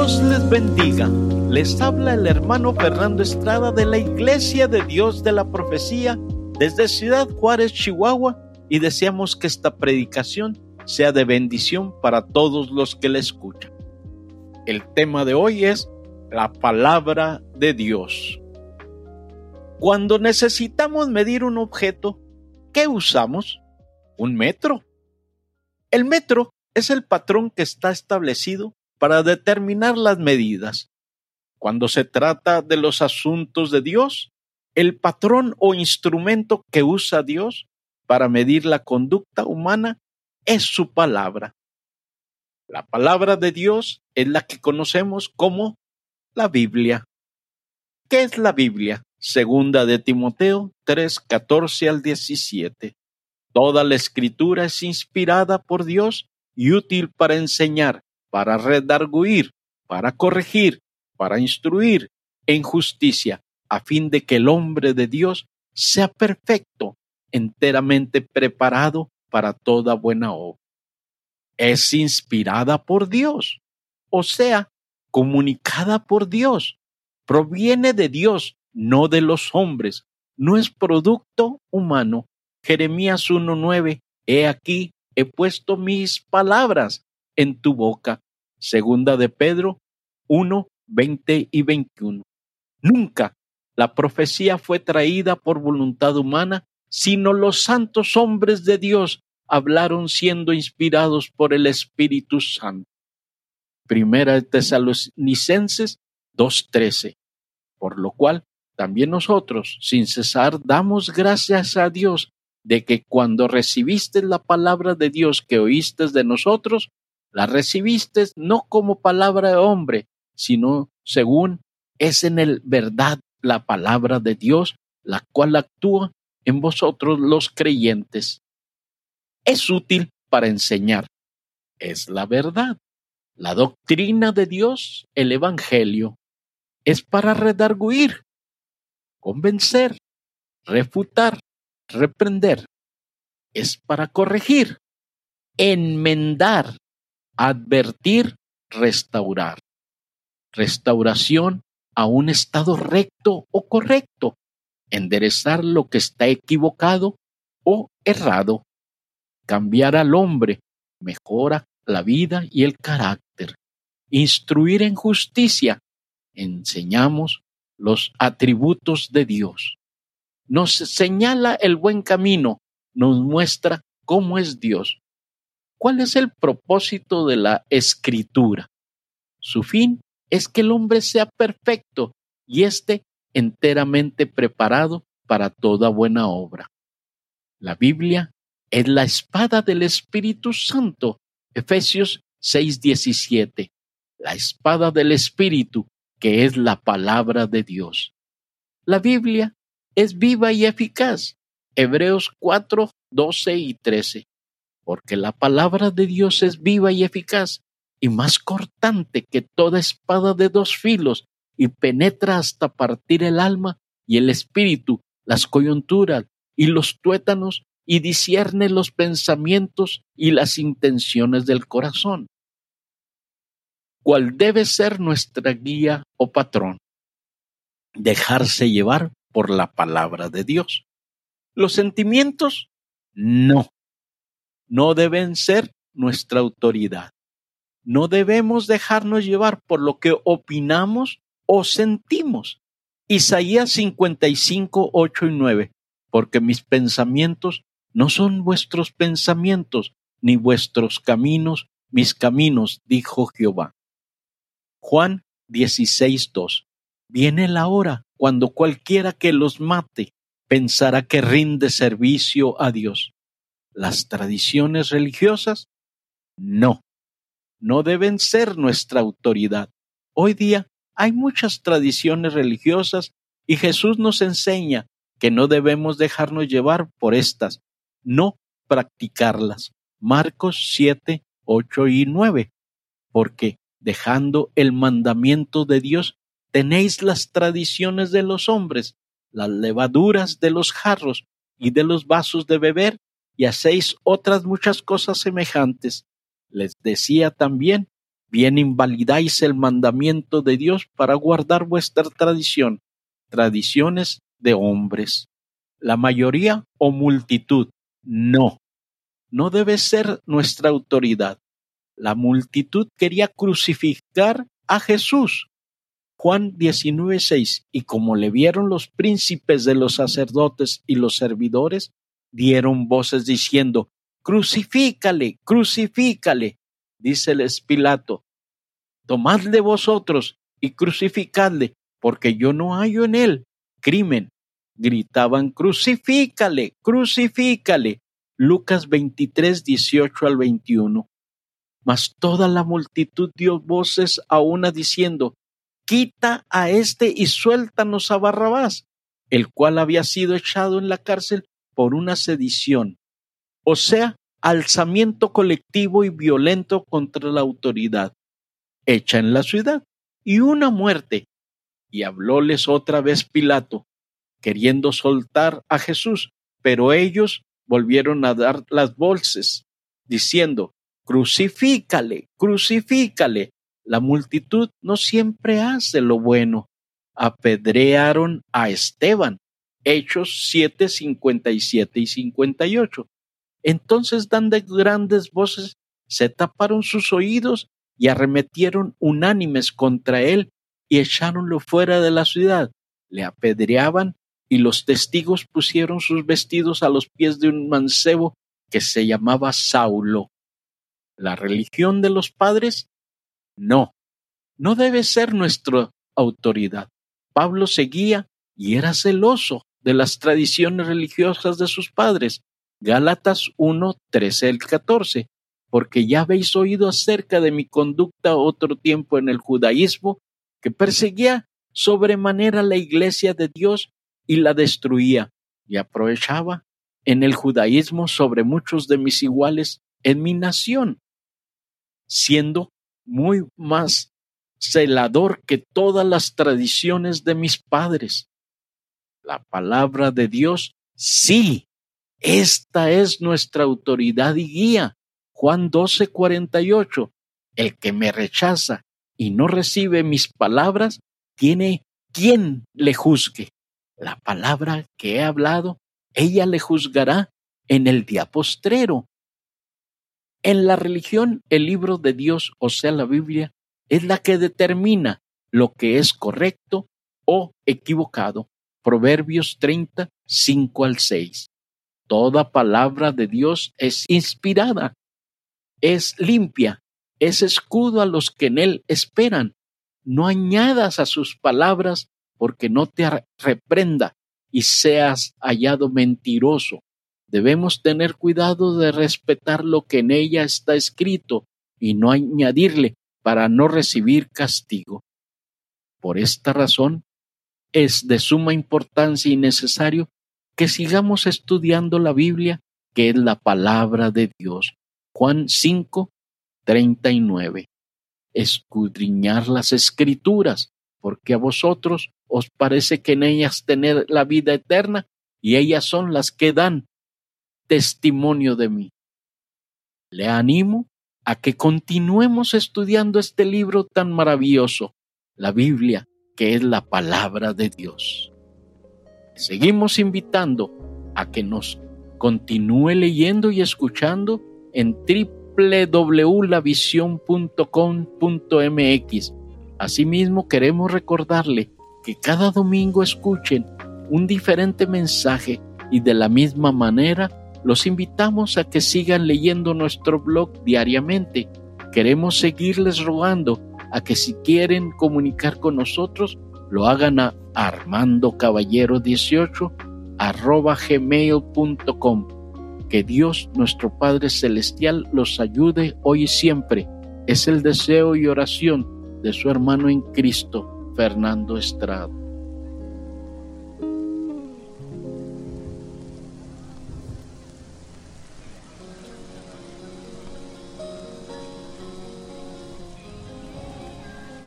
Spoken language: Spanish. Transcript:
Dios les bendiga. Les habla el hermano Fernando Estrada de la Iglesia de Dios de la Profecía desde Ciudad Juárez, Chihuahua, y deseamos que esta predicación sea de bendición para todos los que la escuchan. El tema de hoy es la palabra de Dios. Cuando necesitamos medir un objeto, ¿qué usamos? Un metro. El metro es el patrón que está establecido para determinar las medidas. Cuando se trata de los asuntos de Dios, el patrón o instrumento que usa Dios para medir la conducta humana es su palabra. La palabra de Dios es la que conocemos como la Biblia. ¿Qué es la Biblia? Segunda de Timoteo 3, 14 al 17. Toda la escritura es inspirada por Dios y útil para enseñar, para redarguir, para corregir, para instruir en justicia, a fin de que el hombre de Dios sea perfecto, enteramente preparado para toda buena obra. Es inspirada por Dios, o sea, comunicada por Dios, proviene de Dios, no de los hombres, no es producto humano. Jeremías 1.9, he aquí, he puesto mis palabras en tu boca. Segunda de Pedro 1, 20 y 21. Nunca la profecía fue traída por voluntad humana, sino los santos hombres de Dios hablaron siendo inspirados por el Espíritu Santo. Primera de Tesalonicenses 2.13. Por lo cual, también nosotros, sin cesar, damos gracias a Dios de que cuando recibiste la palabra de Dios que oíste de nosotros, la recibiste no como palabra de hombre, sino según es en el verdad la palabra de Dios, la cual actúa en vosotros los creyentes. Es útil para enseñar. Es la verdad. La doctrina de Dios, el Evangelio, es para redarguir, convencer, refutar, reprender. Es para corregir, enmendar, advertir, restaurar. Restauración a un estado recto o correcto. Enderezar lo que está equivocado o errado. Cambiar al hombre mejora la vida y el carácter. Instruir en justicia. Enseñamos los atributos de Dios. Nos señala el buen camino, nos muestra cómo es Dios. ¿Cuál es el propósito de la escritura? Su fin es que el hombre sea perfecto y esté enteramente preparado para toda buena obra. La Biblia es la espada del Espíritu Santo. Efesios 6:17. La espada del Espíritu, que es la palabra de Dios. La Biblia es viva y eficaz. Hebreos 4, 12 y 13 porque la palabra de Dios es viva y eficaz y más cortante que toda espada de dos filos y penetra hasta partir el alma y el espíritu, las coyunturas y los tuétanos y discierne los pensamientos y las intenciones del corazón. ¿Cuál debe ser nuestra guía o patrón? Dejarse llevar por la palabra de Dios. Los sentimientos, no no deben ser nuestra autoridad. No debemos dejarnos llevar por lo que opinamos o sentimos. Isaías 55, 8 y 9. Porque mis pensamientos no son vuestros pensamientos, ni vuestros caminos mis caminos, dijo Jehová. Juan 16, 2. Viene la hora cuando cualquiera que los mate pensará que rinde servicio a Dios las tradiciones religiosas? No, no deben ser nuestra autoridad. Hoy día hay muchas tradiciones religiosas y Jesús nos enseña que no debemos dejarnos llevar por estas, no practicarlas. Marcos 7, 8 y 9. Porque dejando el mandamiento de Dios, tenéis las tradiciones de los hombres, las levaduras de los jarros y de los vasos de beber y hacéis otras muchas cosas semejantes. Les decía también bien invalidáis el mandamiento de Dios para guardar vuestra tradición, tradiciones de hombres. La mayoría o multitud, no, no debe ser nuestra autoridad. La multitud quería crucificar a Jesús. Juan 19:6 Y como le vieron los príncipes de los sacerdotes y los servidores, dieron voces diciendo, Crucifícale, crucifícale. Díceles Pilato, Tomadle vosotros y crucificadle, porque yo no hallo en él crimen. Gritaban, Crucifícale, crucifícale. Lucas 23, 18 al 21. Mas toda la multitud dio voces a una diciendo, Quita a éste y suéltanos a Barrabás, el cual había sido echado en la cárcel por una sedición, o sea, alzamiento colectivo y violento contra la autoridad, hecha en la ciudad, y una muerte. Y hablóles otra vez Pilato, queriendo soltar a Jesús, pero ellos volvieron a dar las bolsas, diciendo, crucifícale, crucifícale. La multitud no siempre hace lo bueno. Apedrearon a Esteban. Hechos 7, 57 y 58. Entonces dando grandes voces, se taparon sus oídos y arremetieron unánimes contra él y echáronlo fuera de la ciudad. Le apedreaban y los testigos pusieron sus vestidos a los pies de un mancebo que se llamaba Saulo. ¿La religión de los padres? No, no debe ser nuestra autoridad. Pablo seguía y era celoso de las tradiciones religiosas de sus padres. Gálatas 1, 13 al 14. Porque ya habéis oído acerca de mi conducta otro tiempo en el judaísmo, que perseguía sobremanera la iglesia de Dios y la destruía, y aprovechaba en el judaísmo sobre muchos de mis iguales en mi nación, siendo muy más celador que todas las tradiciones de mis padres. La palabra de Dios, sí, esta es nuestra autoridad y guía. Juan 12, 48. El que me rechaza y no recibe mis palabras, tiene quien le juzgue la palabra que he hablado, ella le juzgará en el día postrero. En la religión, el libro de Dios, o sea, la Biblia, es la que determina lo que es correcto o equivocado. Proverbios 30, 5 al 6. Toda palabra de Dios es inspirada, es limpia, es escudo a los que en él esperan. No añadas a sus palabras porque no te reprenda y seas hallado mentiroso. Debemos tener cuidado de respetar lo que en ella está escrito y no añadirle para no recibir castigo. Por esta razón, es de suma importancia y necesario que sigamos estudiando la Biblia, que es la palabra de Dios. Juan 5, 39. Escudriñar las escrituras, porque a vosotros os parece que en ellas tener la vida eterna y ellas son las que dan testimonio de mí. Le animo a que continuemos estudiando este libro tan maravilloso, la Biblia, que es la palabra de Dios. Seguimos invitando a que nos continúe leyendo y escuchando en www.lavision.com.mx. Asimismo, queremos recordarle que cada domingo escuchen un diferente mensaje y de la misma manera los invitamos a que sigan leyendo nuestro blog diariamente. Queremos seguirles rogando a que si quieren comunicar con nosotros, lo hagan a armandocaballero18 arroba gmail.com. Que Dios nuestro Padre Celestial los ayude hoy y siempre. Es el deseo y oración de su hermano en Cristo, Fernando Estrada.